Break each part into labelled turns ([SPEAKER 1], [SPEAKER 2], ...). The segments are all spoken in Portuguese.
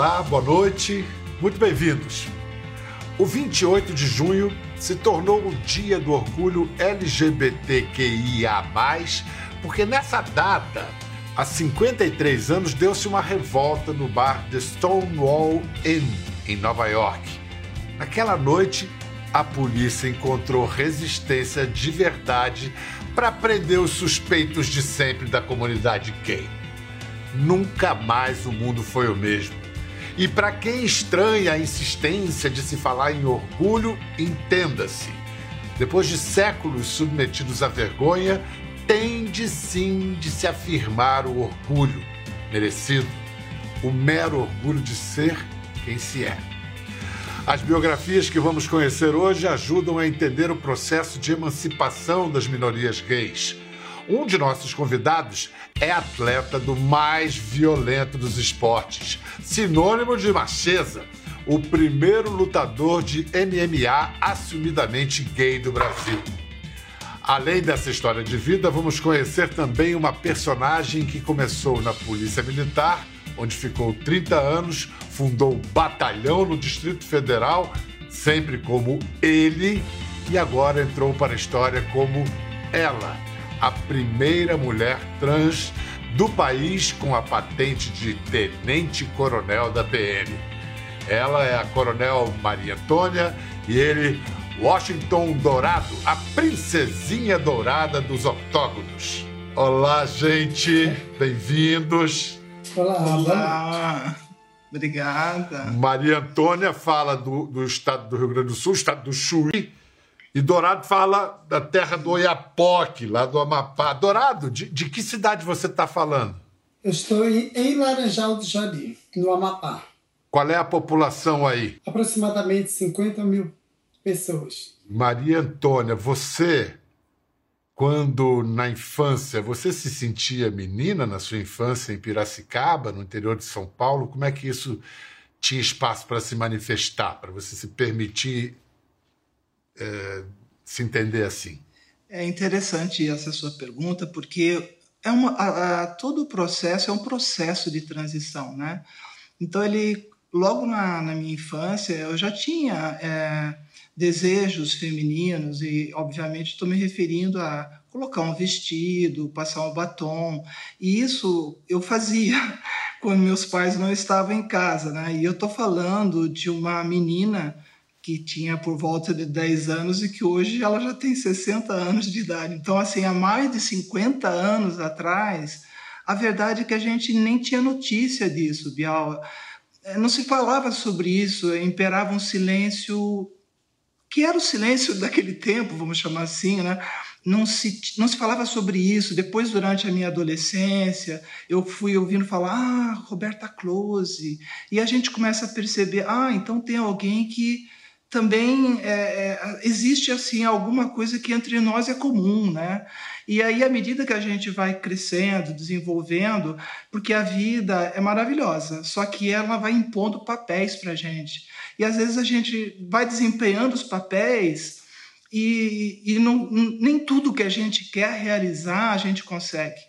[SPEAKER 1] Olá, boa noite, muito bem-vindos. O 28 de junho se tornou o Dia do Orgulho LGBTQIA, porque nessa data, há 53 anos, deu-se uma revolta no bar The Stonewall Inn, em Nova York. Naquela noite, a polícia encontrou resistência de verdade para prender os suspeitos de sempre da comunidade gay. Nunca mais o mundo foi o mesmo. E para quem estranha a insistência de se falar em orgulho, entenda-se. Depois de séculos submetidos à vergonha, tem de sim de se afirmar o orgulho merecido, o mero orgulho de ser quem se é. As biografias que vamos conhecer hoje ajudam a entender o processo de emancipação das minorias gays. Um de nossos convidados é atleta do mais violento dos esportes, sinônimo de macheza, o primeiro lutador de MMA assumidamente gay do Brasil. Além dessa história de vida, vamos conhecer também uma personagem que começou na Polícia Militar, onde ficou 30 anos, fundou batalhão no Distrito Federal, sempre como ele, e agora entrou para a história como ela a primeira mulher trans do país com a patente de tenente-coronel da PM. Ela é a Coronel Maria Antônia e ele, Washington Dourado, a princesinha dourada dos octógonos. Olá, gente, bem-vindos.
[SPEAKER 2] Olá, Olá. Obrigada.
[SPEAKER 1] Maria Antônia fala do, do estado do Rio Grande do Sul, estado do Chuí, e Dourado fala da terra do Oiapoque, lá do Amapá. Dourado, de, de que cidade você está falando?
[SPEAKER 2] Eu estou em Laranjal do Jardim, no Amapá.
[SPEAKER 1] Qual é a população aí?
[SPEAKER 2] Aproximadamente 50 mil pessoas.
[SPEAKER 1] Maria Antônia, você, quando na infância, você se sentia menina na sua infância em Piracicaba, no interior de São Paulo? Como é que isso tinha espaço para se manifestar, para você se permitir é, se entender assim?
[SPEAKER 3] É interessante essa sua pergunta, porque é uma, a, a, todo o processo é um processo de transição, né? Então, ele, logo na, na minha infância, eu já tinha é, desejos femininos e, obviamente, estou me referindo a colocar um vestido, passar um batom, e isso eu fazia quando meus pais não estavam em casa, né? E eu estou falando de uma menina que tinha por volta de 10 anos e que hoje ela já tem 60 anos de idade. Então, assim, há mais de 50 anos atrás, a verdade é que a gente nem tinha notícia disso, Bial. É, não se falava sobre isso, imperava um silêncio que era o silêncio daquele tempo, vamos chamar assim, né? Não se, não se falava sobre isso. Depois, durante a minha adolescência, eu fui ouvindo falar, ah, Roberta Close. E a gente começa a perceber, ah, então tem alguém que também é, é, existe assim alguma coisa que entre nós é comum, né? E aí, à medida que a gente vai crescendo, desenvolvendo, porque a vida é maravilhosa, só que ela vai impondo papéis para a gente. E às vezes a gente vai desempenhando os papéis e, e não, nem tudo que a gente quer realizar a gente consegue.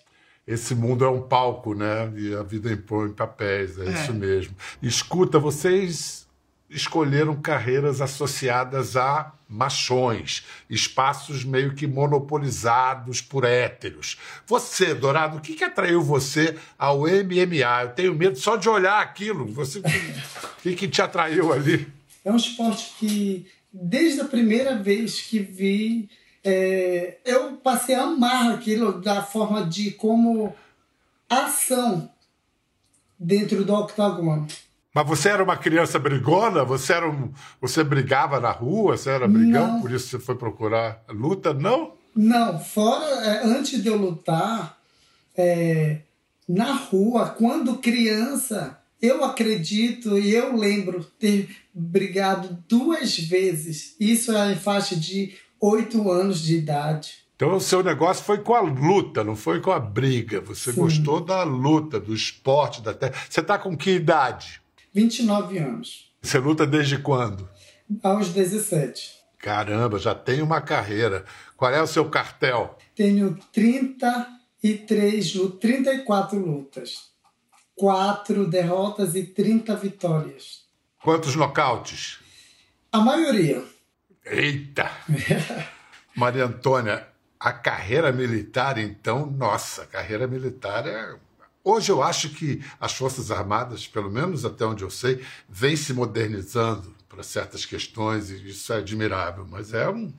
[SPEAKER 1] Esse mundo é um palco, né? E a vida impõe papéis, é, é. isso mesmo. Escuta, vocês escolheram carreiras associadas a machões, espaços meio que monopolizados por héteros. Você, Dourado, o que, que atraiu você ao MMA? Eu tenho medo só de olhar aquilo. Você, o que, que te atraiu ali?
[SPEAKER 2] É um esporte que, desde a primeira vez que vi, é, eu passei a amar aquilo da forma de como ação dentro do octagono.
[SPEAKER 1] Mas você era uma criança brigona? Você, era um, você brigava na rua? Você era brigão? Não. Por isso você foi procurar luta? Não?
[SPEAKER 2] Não. Fora, é, antes de eu lutar, é, na rua, quando criança, eu acredito e eu lembro ter brigado duas vezes. Isso é em faixa de oito anos de idade.
[SPEAKER 1] Então o seu negócio foi com a luta, não foi com a briga. Você Sim. gostou da luta, do esporte, da terra. Você está com que idade?
[SPEAKER 2] 29 anos.
[SPEAKER 1] Você luta desde quando?
[SPEAKER 2] Aos 17.
[SPEAKER 1] Caramba, já tem uma carreira. Qual é o seu cartel?
[SPEAKER 2] Tenho 33, 34 lutas. quatro derrotas e 30 vitórias.
[SPEAKER 1] Quantos nocautes?
[SPEAKER 2] A maioria.
[SPEAKER 1] Eita! Maria Antônia, a carreira militar, então, nossa, a carreira militar é. Hoje eu acho que as Forças Armadas, pelo menos até onde eu sei, vêm se modernizando para certas questões e isso é admirável, mas é um,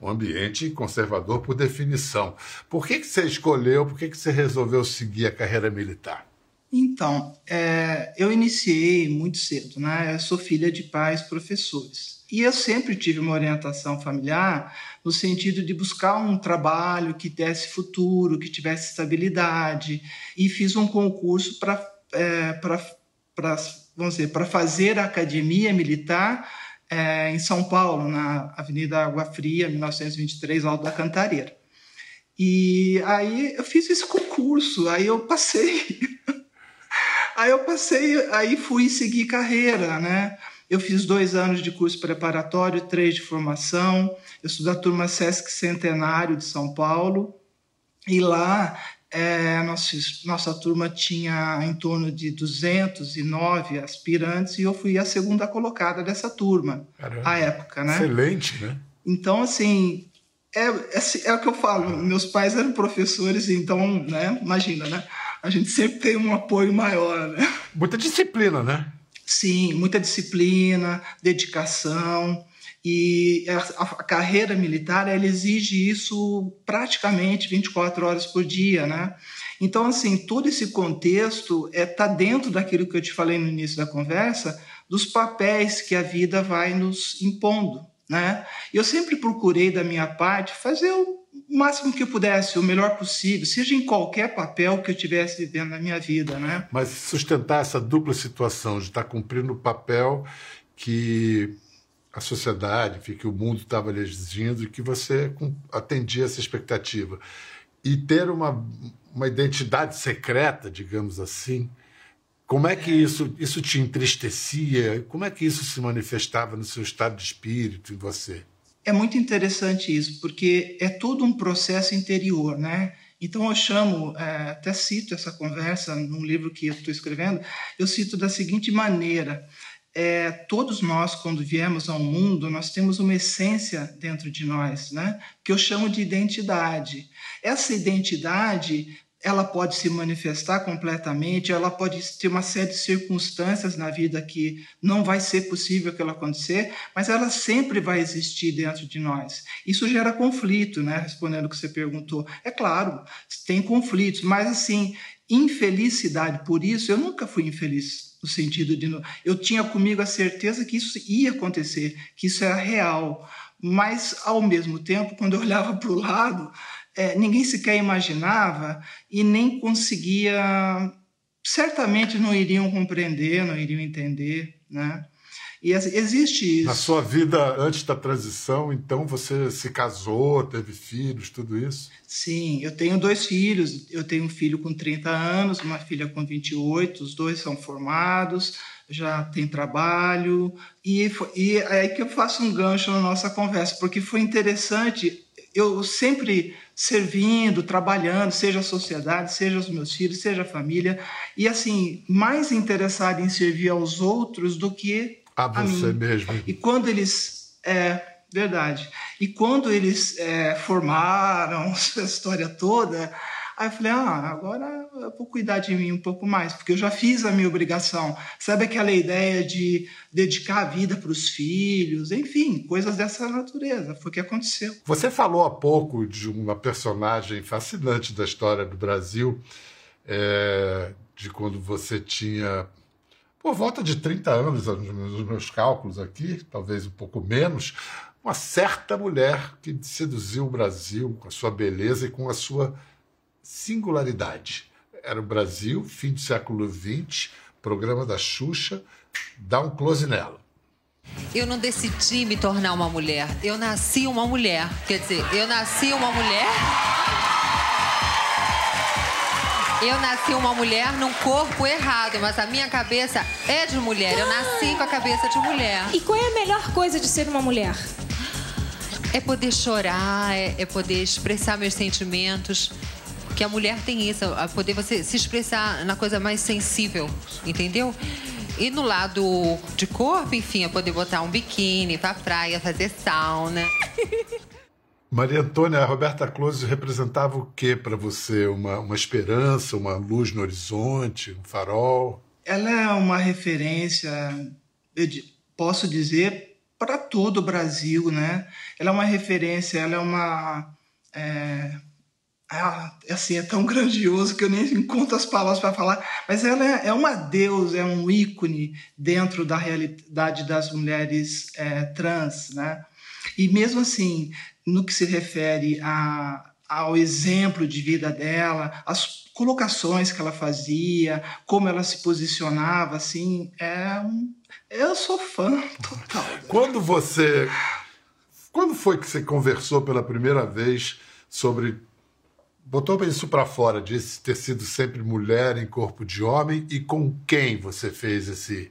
[SPEAKER 1] um ambiente conservador por definição. Por que, que você escolheu, por que, que você resolveu seguir a carreira militar?
[SPEAKER 3] Então, é, eu iniciei muito cedo, né? Eu sou filha de pais professores. E eu sempre tive uma orientação familiar no sentido de buscar um trabalho que desse futuro, que tivesse estabilidade. E fiz um concurso para, é, vamos dizer, para fazer a academia militar é, em São Paulo, na Avenida Água Fria, 1923, Alto da Cantareira. E aí eu fiz esse concurso, aí eu passei. aí eu passei, aí fui seguir carreira, né? Eu fiz dois anos de curso preparatório, três de formação. Eu sou da turma Sesc Centenário de São Paulo. E lá, é, nossa, nossa turma tinha em torno de 209 aspirantes e eu fui a segunda colocada dessa turma, Caramba. à época, né?
[SPEAKER 1] Excelente, né?
[SPEAKER 3] Então, assim, é, é, é, o que eu falo. Meus pais eram professores, então, né? Imagina, né? A gente sempre tem um apoio maior, né?
[SPEAKER 1] Muita disciplina, né?
[SPEAKER 3] Sim, muita disciplina, dedicação. E a, a, carreira militar ela exige isso praticamente 24 horas por dia, né? Então, assim, todo esse contexto está é, tá dentro daquilo que eu te falei no início da conversa, dos papéis que a vida vai nos impondo, né? Eu sempre procurei, da minha parte, fazer o máximo que eu pudesse, o melhor possível, seja em qualquer papel que eu estivesse vivendo na minha vida, né?
[SPEAKER 1] Mas sustentar essa dupla situação de estar cumprindo o papel que a sociedade, que o mundo estava lhe exigindo e que você atendia essa expectativa. E ter uma, uma identidade secreta, digamos assim, como é que isso, isso te entristecia? Como é que isso se manifestava no seu estado de espírito, em você?
[SPEAKER 3] É muito interessante isso, porque é todo um processo interior, né? Então eu chamo, é, até cito essa conversa num livro que eu estou escrevendo, eu cito da seguinte maneira: é, todos nós, quando viemos ao mundo, nós temos uma essência dentro de nós, né? Que eu chamo de identidade. Essa identidade ela pode se manifestar completamente, ela pode ter uma série de circunstâncias na vida que não vai ser possível que ela acontecer, mas ela sempre vai existir dentro de nós. Isso gera conflito, né? Respondendo o que você perguntou. É claro, tem conflitos, mas assim, infelicidade por isso, eu nunca fui infeliz no sentido de eu tinha comigo a certeza que isso ia acontecer, que isso era real, mas ao mesmo tempo, quando eu olhava para o lado, é, ninguém sequer imaginava e nem conseguia, certamente não iriam compreender, não iriam entender, né? E existe isso.
[SPEAKER 1] Na sua vida antes da transição, então você se casou, teve filhos, tudo isso?
[SPEAKER 3] Sim, eu tenho dois filhos. Eu tenho um filho com 30 anos, uma filha com 28. Os dois são formados, já têm trabalho. E, e é aí que eu faço um gancho na nossa conversa, porque foi interessante. Eu sempre servindo, trabalhando, seja a sociedade, seja os meus filhos, seja a família, e assim, mais interessado em servir aos outros do que
[SPEAKER 1] a, a você mim. mesmo.
[SPEAKER 3] E quando eles. É, verdade. E quando eles é, formaram essa história toda, aí eu falei: ah, agora eu vou cuidar de mim um pouco mais, porque eu já fiz a minha obrigação. Sabe aquela ideia de dedicar a vida para os filhos, enfim, coisas dessa natureza. Foi o que aconteceu.
[SPEAKER 1] Você falou há pouco de uma personagem fascinante da história do Brasil, é, de quando você tinha por volta de 30 anos, nos meus cálculos aqui, talvez um pouco menos, uma certa mulher que seduziu o Brasil com a sua beleza e com a sua singularidade. Era o Brasil, fim do século XX, programa da Xuxa, dá um close nela.
[SPEAKER 4] Eu não decidi me tornar uma mulher, eu nasci uma mulher. Quer dizer, eu nasci uma mulher eu nasci uma mulher num corpo errado, mas a minha cabeça é de mulher. Eu nasci com a cabeça de mulher.
[SPEAKER 5] E qual é a melhor coisa de ser uma mulher?
[SPEAKER 4] É poder chorar, é, é poder expressar meus sentimentos. Que a mulher tem isso, a poder você se expressar na coisa mais sensível, entendeu? E no lado de corpo, enfim, é poder botar um biquíni pra praia, fazer sauna.
[SPEAKER 1] Maria Antônia, a Roberta Close representava o que para você? Uma, uma esperança, uma luz no horizonte, um farol?
[SPEAKER 3] Ela é uma referência, eu posso dizer, para todo o Brasil, né? Ela é uma referência, ela é uma. É, é, assim, é tão grandioso que eu nem encontro as palavras para falar, mas ela é, é, uma deusa, é um ícone dentro da realidade das mulheres é, trans, né? E mesmo assim, no que se refere a, ao exemplo de vida dela, as colocações que ela fazia, como ela se posicionava, assim, é um... eu sou fã total.
[SPEAKER 1] Quando você, quando foi que você conversou pela primeira vez sobre botou isso para fora de ter sido sempre mulher em corpo de homem e com quem você fez esse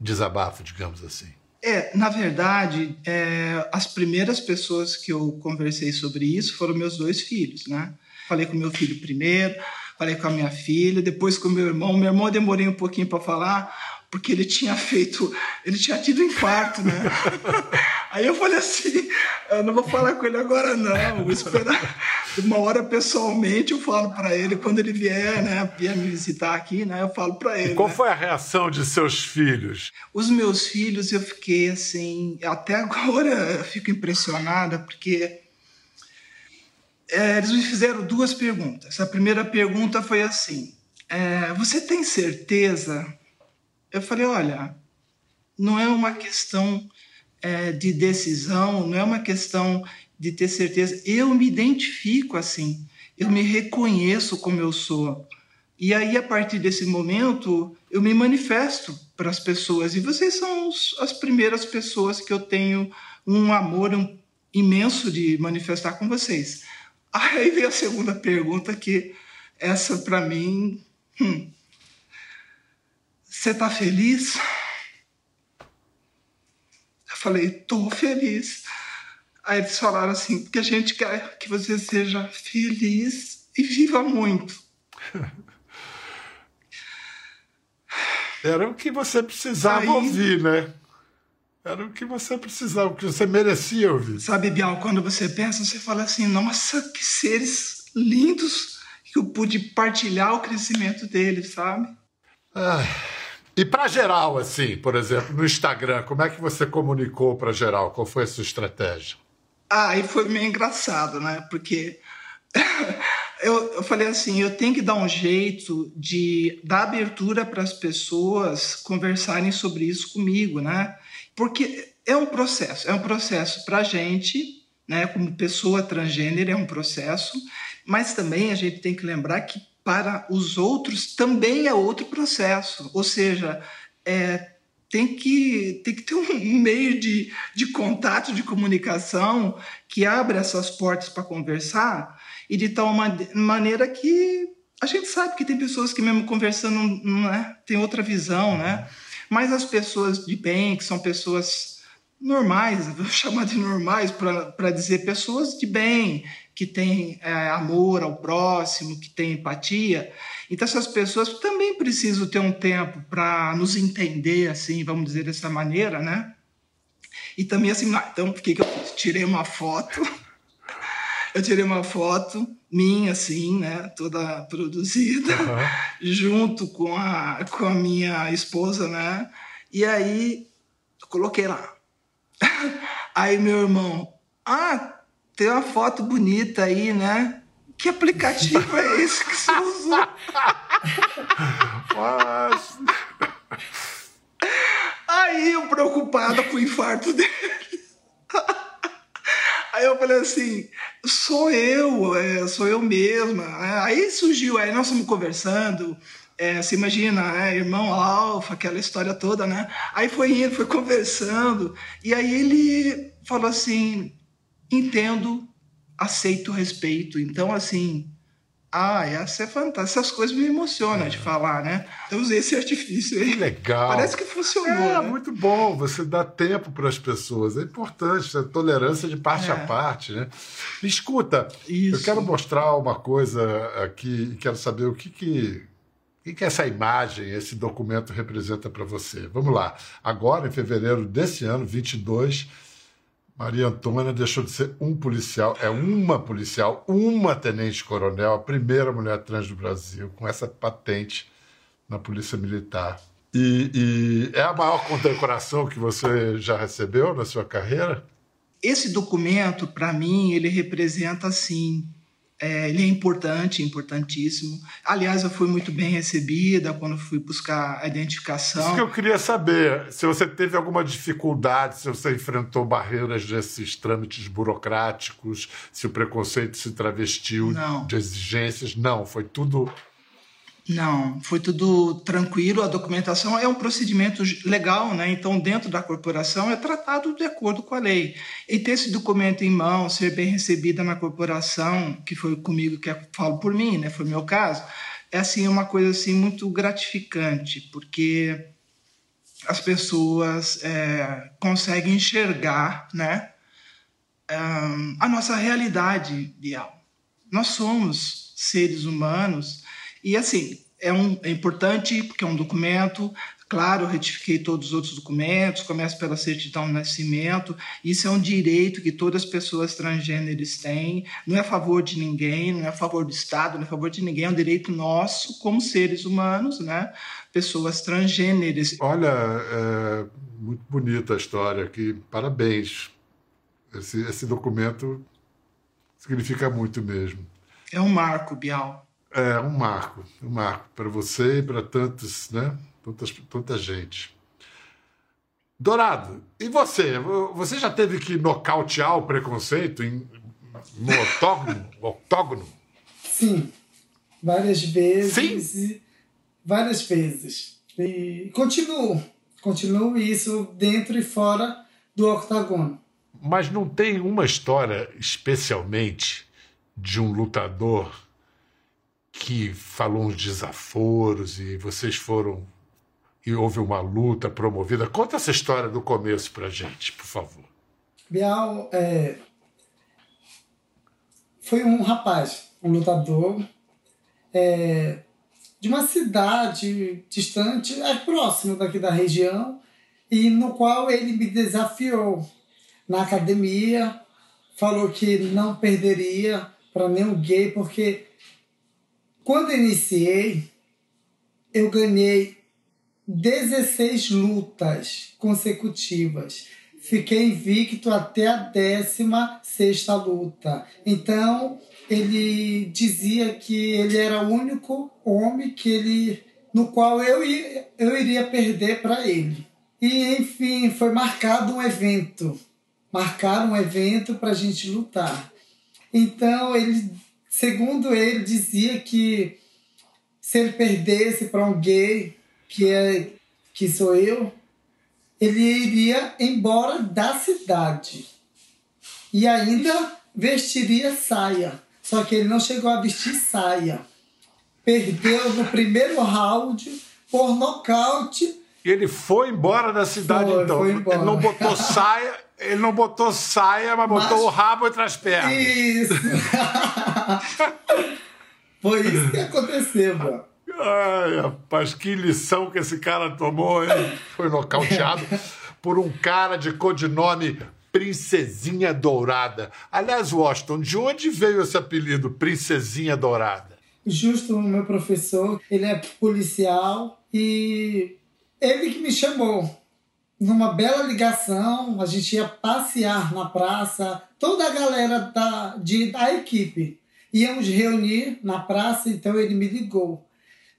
[SPEAKER 1] desabafo, digamos assim?
[SPEAKER 3] É, na verdade, é, as primeiras pessoas que eu conversei sobre isso foram meus dois filhos, né? Falei com meu filho primeiro, falei com a minha filha, depois com meu irmão. Meu irmão demorei um pouquinho para falar, porque ele tinha feito, ele tinha tido infarto, né? Aí eu falei assim, eu não vou falar com ele agora não, vou esperar uma hora pessoalmente eu falo para ele quando ele vier, né, vier me visitar aqui, né, eu falo para ele.
[SPEAKER 1] E qual
[SPEAKER 3] né?
[SPEAKER 1] foi a reação de seus filhos?
[SPEAKER 3] Os meus filhos eu fiquei assim, até agora eu fico impressionada porque é, eles me fizeram duas perguntas. A primeira pergunta foi assim: é, você tem certeza? Eu falei, olha, não é uma questão é, de decisão, não é uma questão de ter certeza. Eu me identifico assim, eu me reconheço como eu sou. E aí, a partir desse momento, eu me manifesto para as pessoas. E vocês são as primeiras pessoas que eu tenho um amor imenso de manifestar com vocês. Aí vem a segunda pergunta, que essa para mim. Hum, você está feliz? Eu falei, tô feliz. Aí eles falaram assim, porque a gente quer que você seja feliz e viva muito.
[SPEAKER 1] Era o que você precisava Aí, ouvir, né? Era o que você precisava, o que você merecia ouvir.
[SPEAKER 3] Sabe, Bial, quando você pensa, você fala assim, nossa, que seres lindos que eu pude partilhar o crescimento deles, sabe?
[SPEAKER 1] Ah, e para geral, assim, por exemplo, no Instagram, como é que você comunicou para geral? Qual foi a sua estratégia?
[SPEAKER 3] Ah, aí foi meio engraçado, né? Porque eu, eu falei assim, eu tenho que dar um jeito de dar abertura para as pessoas conversarem sobre isso comigo, né? Porque é um processo, é um processo para a gente, né? Como pessoa transgênero é um processo, mas também a gente tem que lembrar que para os outros também é outro processo, ou seja, é, tem que, tem que ter um meio de, de contato, de comunicação que abra essas portas para conversar e de tal maneira que a gente sabe que tem pessoas que mesmo conversando não é, tem outra visão, né? Mas as pessoas de bem, que são pessoas normais, vou chamar de normais para dizer pessoas de bem, que têm é, amor ao próximo, que têm empatia, então essas pessoas também precisam ter um tempo para nos entender, assim, vamos dizer dessa maneira, né? E também assim, então o que, que eu fiz? Tirei uma foto, eu tirei uma foto minha, assim, né, toda produzida, uhum. junto com a, com a minha esposa, né? E aí eu coloquei lá. Aí meu irmão, ah, tem uma foto bonita aí, né? Que aplicativo é esse que você usou? Mas... Aí eu preocupado com o infarto dele. Aí eu falei assim, sou eu, é, sou eu mesma. Aí surgiu, aí nós estamos conversando, é, você imagina, é, irmão alfa, aquela história toda, né? Aí foi indo, foi conversando, e aí ele falou assim, entendo aceito o respeito. Então, assim, Ah, ia ser fantástico. Essas coisas me emocionam é. de falar, né? Eu usei esse artifício aí.
[SPEAKER 1] Que legal.
[SPEAKER 3] Parece que funcionou.
[SPEAKER 1] É,
[SPEAKER 3] né?
[SPEAKER 1] muito bom. Você dá tempo para as pessoas. É importante, a tolerância de parte é. a parte, né? Me escuta, Isso. eu quero mostrar uma coisa aqui e quero saber o que que o que, essa imagem, esse documento representa para você? Vamos lá. Agora, em fevereiro desse ano, 22, Maria Antônia deixou de ser um policial, é uma policial, uma tenente-coronel, a primeira mulher trans do Brasil, com essa patente na Polícia Militar. E, e é a maior condecoração que você já recebeu na sua carreira?
[SPEAKER 3] Esse documento, para mim, ele representa, assim, é, ele é importante, importantíssimo. Aliás, eu fui muito bem recebida quando fui buscar a identificação.
[SPEAKER 1] Isso que eu queria saber, se você teve alguma dificuldade, se você enfrentou barreiras desses trâmites burocráticos, se o preconceito se travestiu Não. de exigências. Não, foi tudo
[SPEAKER 3] não, foi tudo tranquilo. A documentação é um procedimento legal, né? Então, dentro da corporação é tratado de acordo com a lei. E ter esse documento em mão, ser bem recebida na corporação, que foi comigo que eu falo por mim, né? Foi meu caso. É assim uma coisa assim muito gratificante, porque as pessoas é, conseguem enxergar, né? Um, a nossa realidade, Bial. Nós somos seres humanos e assim, é, um, é importante porque é um documento. Claro, eu retifiquei todos os outros documentos, começo pela certidão de nascimento. Isso é um direito que todas as pessoas transgêneres têm. Não é a favor de ninguém, não é a favor do Estado, não é a favor de ninguém. É um direito nosso como seres humanos, né? Pessoas transgêneres.
[SPEAKER 1] Olha, é muito bonita a história aqui. Parabéns. Esse, esse documento significa muito mesmo.
[SPEAKER 3] É um marco, Bial.
[SPEAKER 1] É um marco, um marco para você e para tantos, né? Tantas, tanta gente. Dourado, e você? Você já teve que nocautear o preconceito em, no octógono? octógono?
[SPEAKER 2] Sim, várias vezes.
[SPEAKER 1] Sim?
[SPEAKER 2] Várias vezes. E continuo, continuo isso dentro e fora do octógono.
[SPEAKER 1] Mas não tem uma história especialmente de um lutador que falou uns desaforos e vocês foram e houve uma luta promovida. Conta essa história do começo para gente, por favor.
[SPEAKER 2] Bial é, foi um rapaz, um lutador é, de uma cidade distante, é próximo daqui da região, e no qual ele me desafiou na academia, falou que não perderia para nenhum gay, porque quando iniciei, eu ganhei 16 lutas consecutivas. Fiquei invicto até a 16 luta. Então, ele dizia que ele era o único homem que ele no qual eu, eu iria perder para ele. E, enfim, foi marcado um evento. Marcaram um evento para a gente lutar. Então, ele Segundo ele, dizia que se ele perdesse para um gay, que, é, que sou eu, ele iria embora da cidade. E ainda vestiria saia. Só que ele não chegou a vestir saia. Perdeu no primeiro round por nocaute.
[SPEAKER 1] E ele foi embora da cidade, foi, então. Foi embora. Ele não botou saia ele não botou saia, mas botou mas... o rabo entre as pernas.
[SPEAKER 2] Isso! Foi isso que aconteceu, bro.
[SPEAKER 1] Ai, rapaz, que lição que esse cara tomou, hein? Foi nocauteado por um cara de codinome Princesinha Dourada. Aliás, Washington, de onde veio esse apelido, Princesinha Dourada?
[SPEAKER 2] Justo o meu professor, ele é policial e ele que me chamou numa bela ligação, a gente ia passear na praça, toda a galera da, de, da equipe. Íamos reunir na praça, então ele me ligou.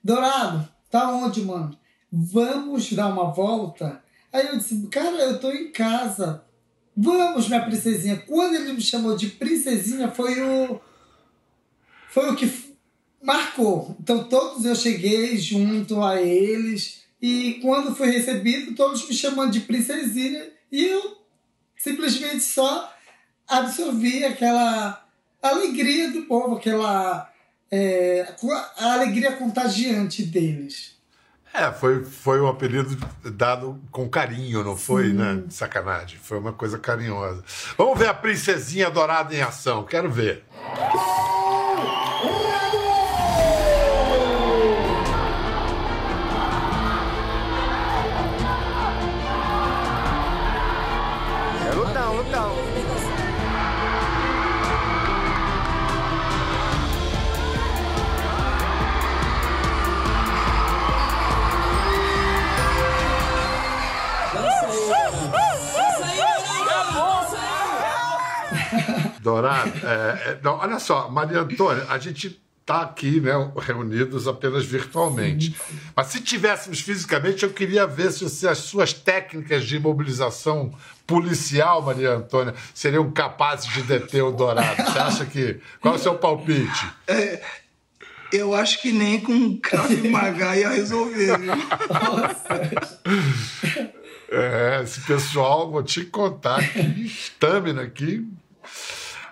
[SPEAKER 2] Dourado, tá onde, mano? Vamos dar uma volta? Aí eu disse, cara, eu tô em casa. Vamos, minha princesinha. Quando ele me chamou de princesinha, foi o. Foi o que marcou. Então todos eu cheguei junto a eles e quando fui recebido, todos me chamando de princesinha e eu simplesmente só absorvi aquela alegria do povo, aquela é, a alegria contagiante deles.
[SPEAKER 1] É, foi, foi um apelido dado com carinho, não foi, Sim. né? Sacanagem. Foi uma coisa carinhosa. Vamos ver a princesinha dourada em ação. Quero ver. Dourado, é, é, não, olha só, Maria Antônia, a gente está aqui, né, reunidos apenas virtualmente. Sim. Mas se tivéssemos fisicamente, eu queria ver se, se as suas técnicas de mobilização policial, Maria Antônia, seriam capazes de deter o Dourado. Você acha que. Qual é o seu palpite?
[SPEAKER 3] É, eu acho que nem com Krav Maga ia resolver.
[SPEAKER 1] é, esse pessoal, vou te contar que estamina aqui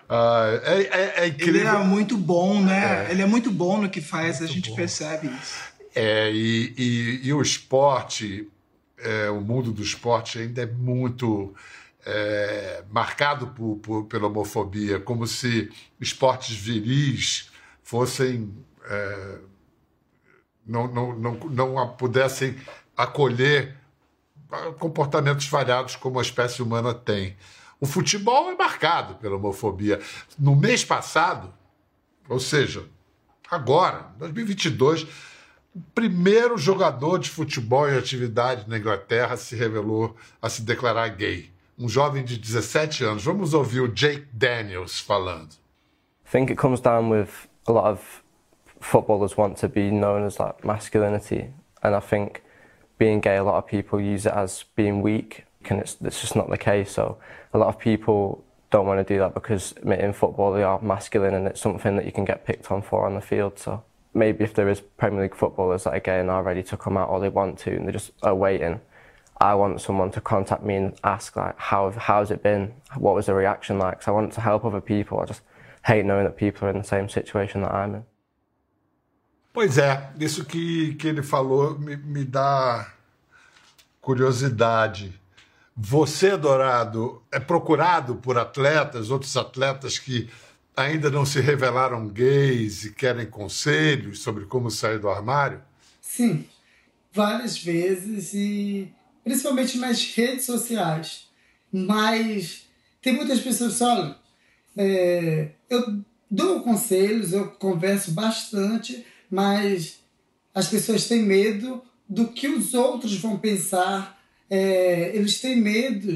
[SPEAKER 1] ah, é, é, é, incrível.
[SPEAKER 3] Ele é muito bom, né? É. Ele é muito bom no que faz, muito a gente bom. percebe isso.
[SPEAKER 1] É, e, e, e o esporte, é, o mundo do esporte ainda é muito é, marcado por, por, pela homofobia, como se esportes viris fossem. É, não, não, não, não pudessem acolher comportamentos falhados como a espécie humana tem. O futebol é marcado pela homofobia. No mês passado, ou seja, agora, 2022, o primeiro jogador de futebol em atividade na Inglaterra se revelou a se declarar gay. Um jovem de 17 anos. Vamos ouvir o Jake Daniels falando.
[SPEAKER 6] I think it comes down with a lot of footballers want to be known as like masculinity, and I think being gay, a lot of people use it as being weak, and it's, it's just not the case. So a lot of people don't want to do that because in football they are masculine and it's something that you can get picked on for on the field. So maybe if there is Premier League footballers that again are ready to come out or they want to and they just are waiting, I want someone to contact me and ask like how how's it been? What was the reaction like? Because I want to help other people. I just hate knowing that people are in the same situation that I'm in.
[SPEAKER 1] Pois é, isso que, que ele falou me, me dá curiosidade. Você, Dourado, é procurado por atletas, outros atletas que ainda não se revelaram gays e querem conselhos sobre como sair do armário?
[SPEAKER 2] Sim, várias vezes e principalmente nas redes sociais. Mas tem muitas pessoas olha, é, eu dou conselhos, eu converso bastante, mas as pessoas têm medo do que os outros vão pensar é, eles têm medo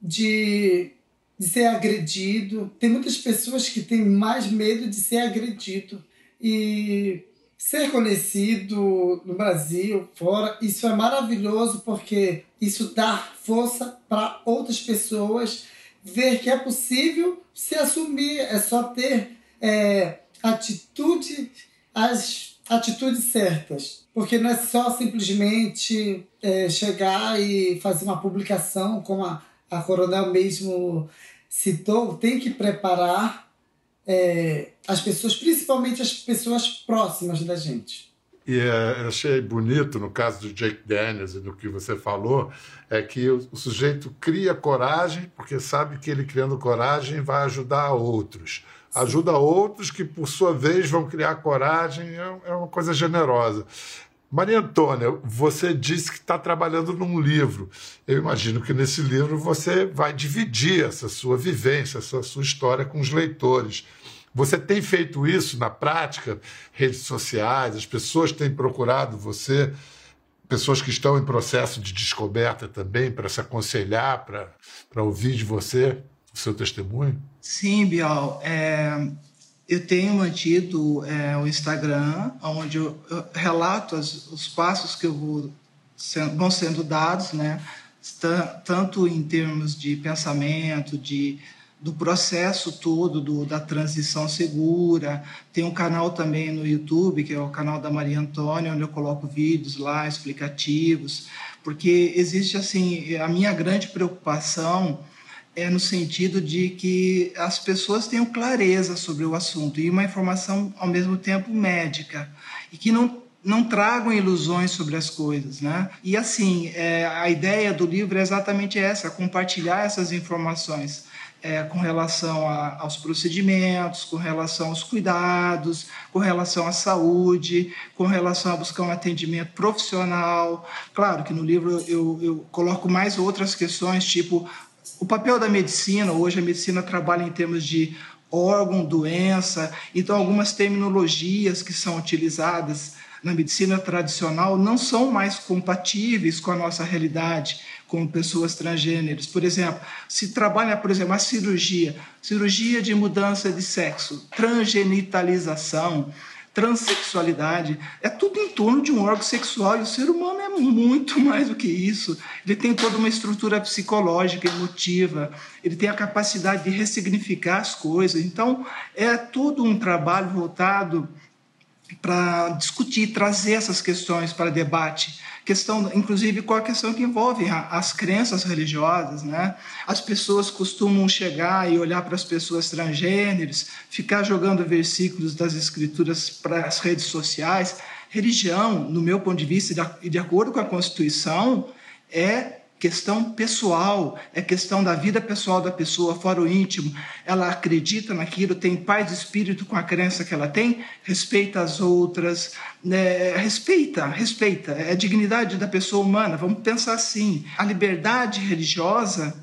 [SPEAKER 2] de, de ser agredido. Tem muitas pessoas que têm mais medo de ser agredido. E ser conhecido no Brasil, fora, isso é maravilhoso porque isso dá força para outras pessoas ver que é possível se assumir, é só ter é, atitude, as atitudes certas. Porque não é só simplesmente é, chegar e fazer uma publicação, como a, a Coronel mesmo citou, tem que preparar é, as pessoas, principalmente as pessoas próximas da gente.
[SPEAKER 1] E é, achei bonito no caso do Jake Daniels e do que você falou, é que o, o, sujeito cria coragem, porque sabe que ele criando coragem vai ajudar outros. Ajuda outros que, por sua vez, vão criar coragem, é, é uma coisa generosa. Maria Antônia, você disse que está trabalhando num livro. Eu imagino que nesse livro você vai dividir essa sua vivência, essa sua história com os leitores. Você tem feito isso na prática? Redes sociais, as pessoas têm procurado você, pessoas que estão em processo de descoberta também, para se aconselhar, para, ouvir de você o seu testemunho?
[SPEAKER 3] Sim, Bial. É, eu tenho mantido é, o Instagram, onde eu, eu relato as, os passos que eu vou sendo, vão sendo dados, né? tanto em termos de pensamento, de do processo todo do, da transição segura. Tem um canal também no YouTube, que é o canal da Maria Antônia, onde eu coloco vídeos lá explicativos, porque existe assim, a minha grande preocupação é no sentido de que as pessoas tenham clareza sobre o assunto e uma informação ao mesmo tempo médica e que não não tragam ilusões sobre as coisas, né? E assim, é, a ideia do livro é exatamente essa: compartilhar essas informações é, com relação a, aos procedimentos, com relação aos cuidados, com relação à saúde, com relação a buscar um atendimento profissional. Claro que no livro eu, eu coloco mais outras questões, tipo o papel da medicina. Hoje a medicina trabalha em termos de órgão, doença, então algumas terminologias que são utilizadas na medicina tradicional não são mais compatíveis com a nossa realidade com pessoas transgêneros. Por exemplo, se trabalha, por exemplo, a cirurgia, cirurgia de mudança de sexo, transgenitalização, transexualidade, é tudo em torno de um órgão sexual e o ser humano é muito mais do que isso. Ele tem toda uma estrutura psicológica, emotiva, ele tem a capacidade de ressignificar as coisas. Então, é todo um trabalho voltado para discutir, trazer essas questões para debate. Questão, inclusive, qual a questão que envolve as crenças religiosas, né? As pessoas costumam chegar e olhar para as pessoas transgêneros, ficar jogando versículos das escrituras para as redes sociais. Religião, no meu ponto de vista e de acordo com a Constituição, é questão pessoal, é questão da vida pessoal da pessoa, fora o íntimo. Ela acredita naquilo, tem paz de espírito com a crença que ela tem, respeita as outras, né? respeita, respeita. É a dignidade da pessoa humana. Vamos pensar assim: a liberdade religiosa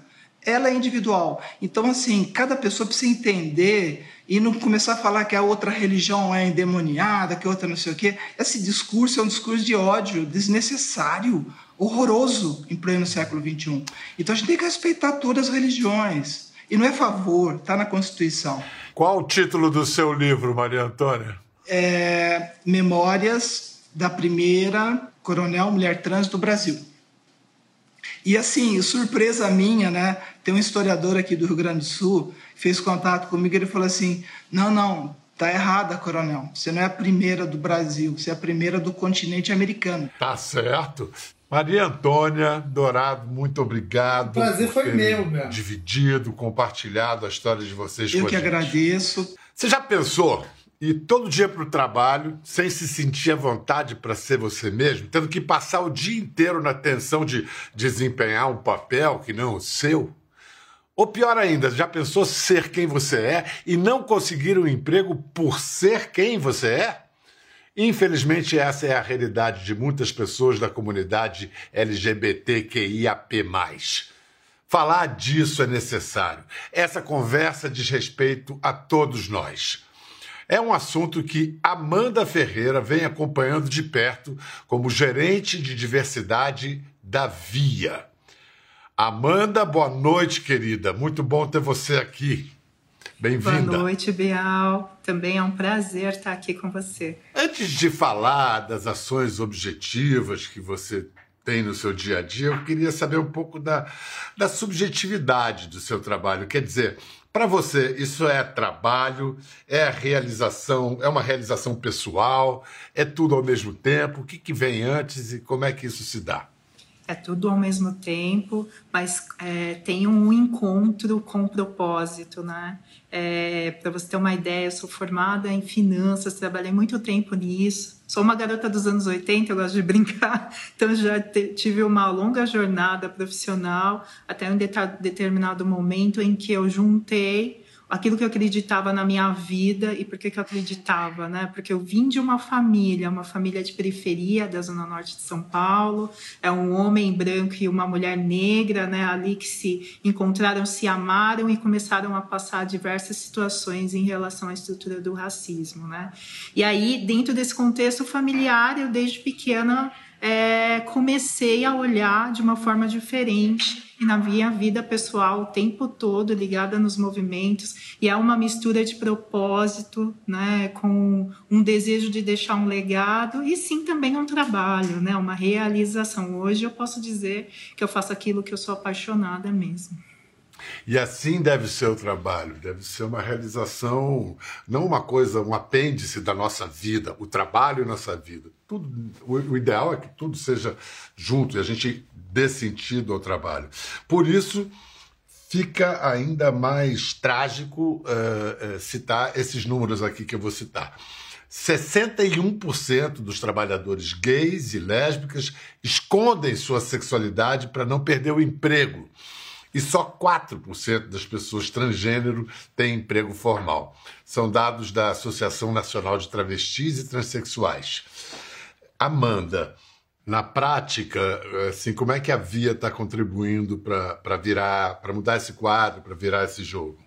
[SPEAKER 3] ela é individual. Então, assim, cada pessoa precisa entender e não começar a falar que a outra religião é endemoniada, que a outra não sei o quê. Esse discurso é um discurso de ódio desnecessário horroroso em pleno século XXI. Então a gente tem que respeitar todas as religiões. E não é favor, está na Constituição.
[SPEAKER 1] Qual o título do seu livro, Maria Antônia?
[SPEAKER 3] É Memórias da primeira coronel mulher trans do Brasil. E assim, surpresa minha, né? Tem um historiador aqui do Rio Grande do Sul fez contato comigo e ele falou assim: não, não, tá errada, coronel. Você não é a primeira do Brasil, você é a primeira do continente americano.
[SPEAKER 1] Tá certo. Maria Antônia Dourado, muito obrigado. O
[SPEAKER 2] prazer foi meu, meu.
[SPEAKER 1] Dividido, compartilhado a história de vocês
[SPEAKER 3] Eu que gente. agradeço.
[SPEAKER 1] Você já pensou ir todo dia para o trabalho sem se sentir à vontade para ser você mesmo, tendo que passar o dia inteiro na tensão de desempenhar um papel que não é o seu? Ou pior ainda, já pensou ser quem você é e não conseguir um emprego por ser quem você é? Infelizmente, essa é a realidade de muitas pessoas da comunidade LGBTQIAP. Falar disso é necessário. Essa conversa diz respeito a todos nós. É um assunto que Amanda Ferreira vem acompanhando de perto como gerente de diversidade da Via. Amanda, boa noite, querida. Muito bom ter você aqui. Bem-vinda.
[SPEAKER 7] Boa noite, Bial. Também é um prazer estar aqui com você.
[SPEAKER 1] Antes de falar das ações objetivas que você tem no seu dia a dia, eu queria saber um pouco da, da subjetividade do seu trabalho. Quer dizer, para você, isso é trabalho, é realização, é uma realização pessoal, é tudo ao mesmo tempo? O que, que vem antes e como é que isso se dá?
[SPEAKER 7] É tudo ao mesmo tempo, mas é, tem um encontro com propósito, né? É, Para você ter uma ideia, eu sou formada em finanças, trabalhei muito tempo nisso. Sou uma garota dos anos 80, eu gosto de brincar, então já tive uma longa jornada profissional até um determinado momento em que eu juntei aquilo que eu acreditava na minha vida e por que eu acreditava, né? Porque eu vim de uma família, uma família de periferia da zona norte de São Paulo, é um homem branco e uma mulher negra, né? Ali que se encontraram, se amaram e começaram a passar diversas situações em relação à estrutura do racismo, né? E aí, dentro desse contexto familiar, eu desde pequena é, comecei a olhar de uma forma diferente e na minha vida pessoal o tempo todo ligada nos movimentos e é uma mistura de propósito, né, com um desejo de deixar um legado e sim também um trabalho, né, uma realização. Hoje eu posso dizer que eu faço aquilo que eu sou apaixonada mesmo.
[SPEAKER 1] E assim deve ser o trabalho, deve ser uma realização, não uma coisa, um apêndice da nossa vida, o trabalho nossa vida. Tudo, o, o ideal é que tudo seja junto e a gente dê sentido ao trabalho. Por isso, fica ainda mais trágico uh, uh, citar esses números aqui que eu vou citar. 61% dos trabalhadores gays e lésbicas escondem sua sexualidade para não perder o emprego. E só 4% das pessoas transgênero têm emprego formal. São dados da Associação Nacional de Travestis e Transsexuais. Amanda, na prática, assim, como é que a Via está contribuindo para virar, para mudar esse quadro, para virar esse jogo?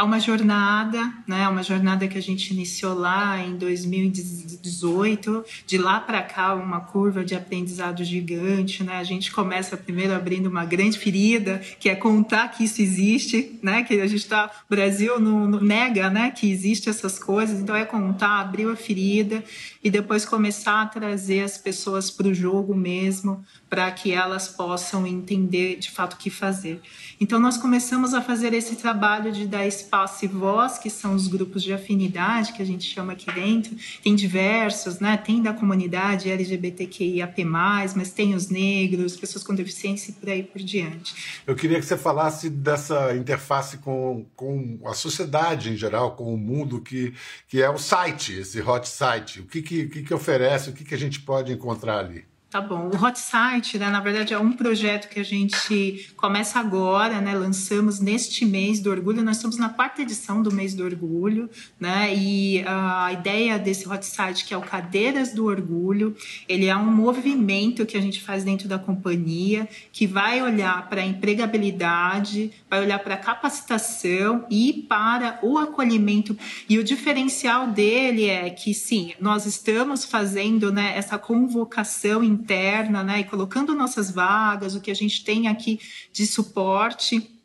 [SPEAKER 7] Há uma jornada, né, uma jornada que a gente iniciou lá em 2018, de lá para cá uma curva de aprendizado gigante, né? A gente começa primeiro abrindo uma grande ferida, que é contar que isso existe, né? Que a gente está, o Brasil não, não nega, né, que existe essas coisas, então é contar, abrir a ferida e depois começar a trazer as pessoas para o jogo mesmo, para que elas possam entender de fato o que fazer. Então nós começamos a fazer esse trabalho de dar espaço e voz, que são os grupos de afinidade que a gente chama aqui dentro. Tem diversos, né? Tem da comunidade LGBTQIAP+, mas tem os negros, pessoas com deficiência e por aí por diante.
[SPEAKER 1] Eu queria que você falasse dessa interface com, com a sociedade em geral, com o mundo, que, que é o site, esse hot site. O que, que, que, que oferece, o que, que a gente pode encontrar ali?
[SPEAKER 7] Tá bom. O Hot Site, né, na verdade, é um projeto que a gente começa agora, né? Lançamos neste mês do orgulho. Nós estamos na quarta edição do mês do orgulho, né? E a ideia desse Hot Site, que é o Cadeiras do Orgulho, ele é um movimento que a gente faz dentro da companhia, que vai olhar para a empregabilidade, vai olhar para a capacitação e para o acolhimento. E o diferencial dele é que, sim, nós estamos fazendo, né, essa convocação em interna, né, e colocando nossas vagas, o que a gente tem aqui de suporte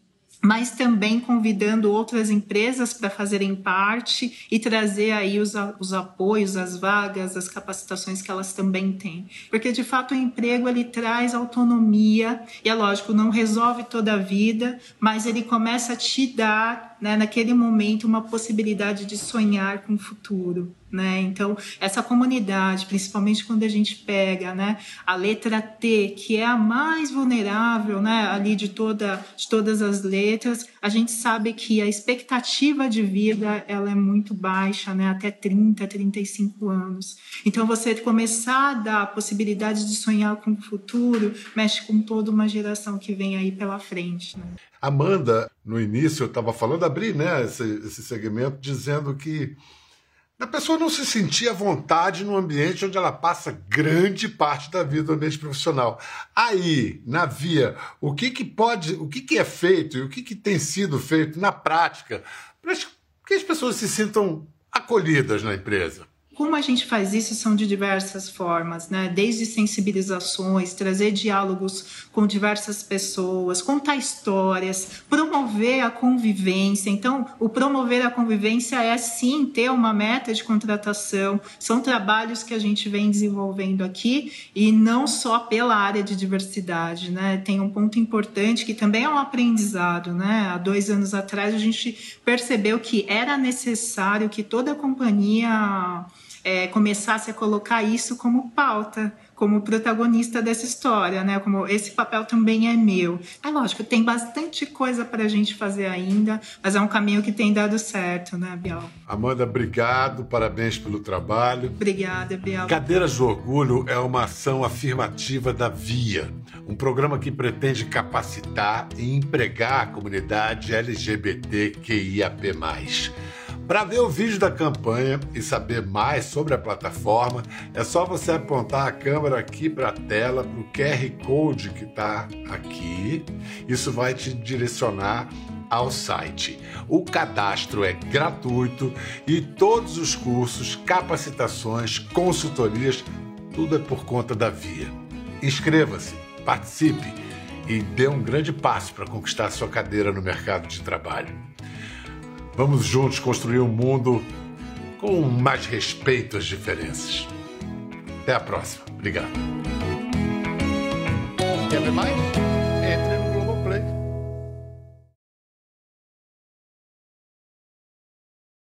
[SPEAKER 7] mas também convidando outras empresas para fazerem parte e trazer aí os, os apoios, as vagas, as capacitações que elas também têm. Porque, de fato, o emprego ele traz autonomia e, é lógico, não resolve toda a vida, mas ele começa a te dar, né, naquele momento, uma possibilidade de sonhar com o futuro. Né? Então, essa comunidade, principalmente quando a gente pega né, a letra T, que é a mais vulnerável né, ali de, toda, de todas as letras, a gente sabe que a expectativa de vida ela é muito baixa, né, até 30, 35 anos. Então, você começar a dar a possibilidade de sonhar com o futuro mexe com toda uma geração que vem aí pela frente. Né?
[SPEAKER 1] Amanda, no início, eu estava falando, abri né, esse, esse segmento dizendo que a pessoa não se sentir à vontade no ambiente onde ela passa grande parte da vida, no ambiente profissional. Aí, na via, o que, que pode, o que, que é feito e o que, que tem sido feito na prática para que as pessoas se sintam acolhidas na empresa?
[SPEAKER 7] Como a gente faz isso são de diversas formas, né? Desde sensibilizações, trazer diálogos com diversas pessoas, contar histórias, promover a convivência. Então, o promover a convivência é sim ter uma meta de contratação. São trabalhos que a gente vem desenvolvendo aqui e não só pela área de diversidade, né? Tem um ponto importante que também é um aprendizado, né? Há dois anos atrás a gente percebeu que era necessário que toda a companhia é, começasse a colocar isso como pauta, como protagonista dessa história, né? Como esse papel também é meu. É lógico, tem bastante coisa para a gente fazer ainda, mas é um caminho que tem dado certo, né, Biel?
[SPEAKER 1] Amanda, obrigado, parabéns pelo trabalho.
[SPEAKER 7] Obrigada, Biel.
[SPEAKER 1] Cadeiras do Orgulho é uma ação afirmativa da Via, um programa que pretende capacitar e empregar a comunidade LGBTQIAP+. Para ver o vídeo da campanha e saber mais sobre a plataforma, é só você apontar a câmera aqui para a tela, para o QR Code que está aqui. Isso vai te direcionar ao site. O cadastro é gratuito e todos os cursos, capacitações, consultorias, tudo é por conta da Via. Inscreva-se, participe e dê um grande passo para conquistar sua cadeira no mercado de trabalho. Vamos juntos construir um mundo com mais respeito às diferenças. Até a próxima. Obrigado. Quer?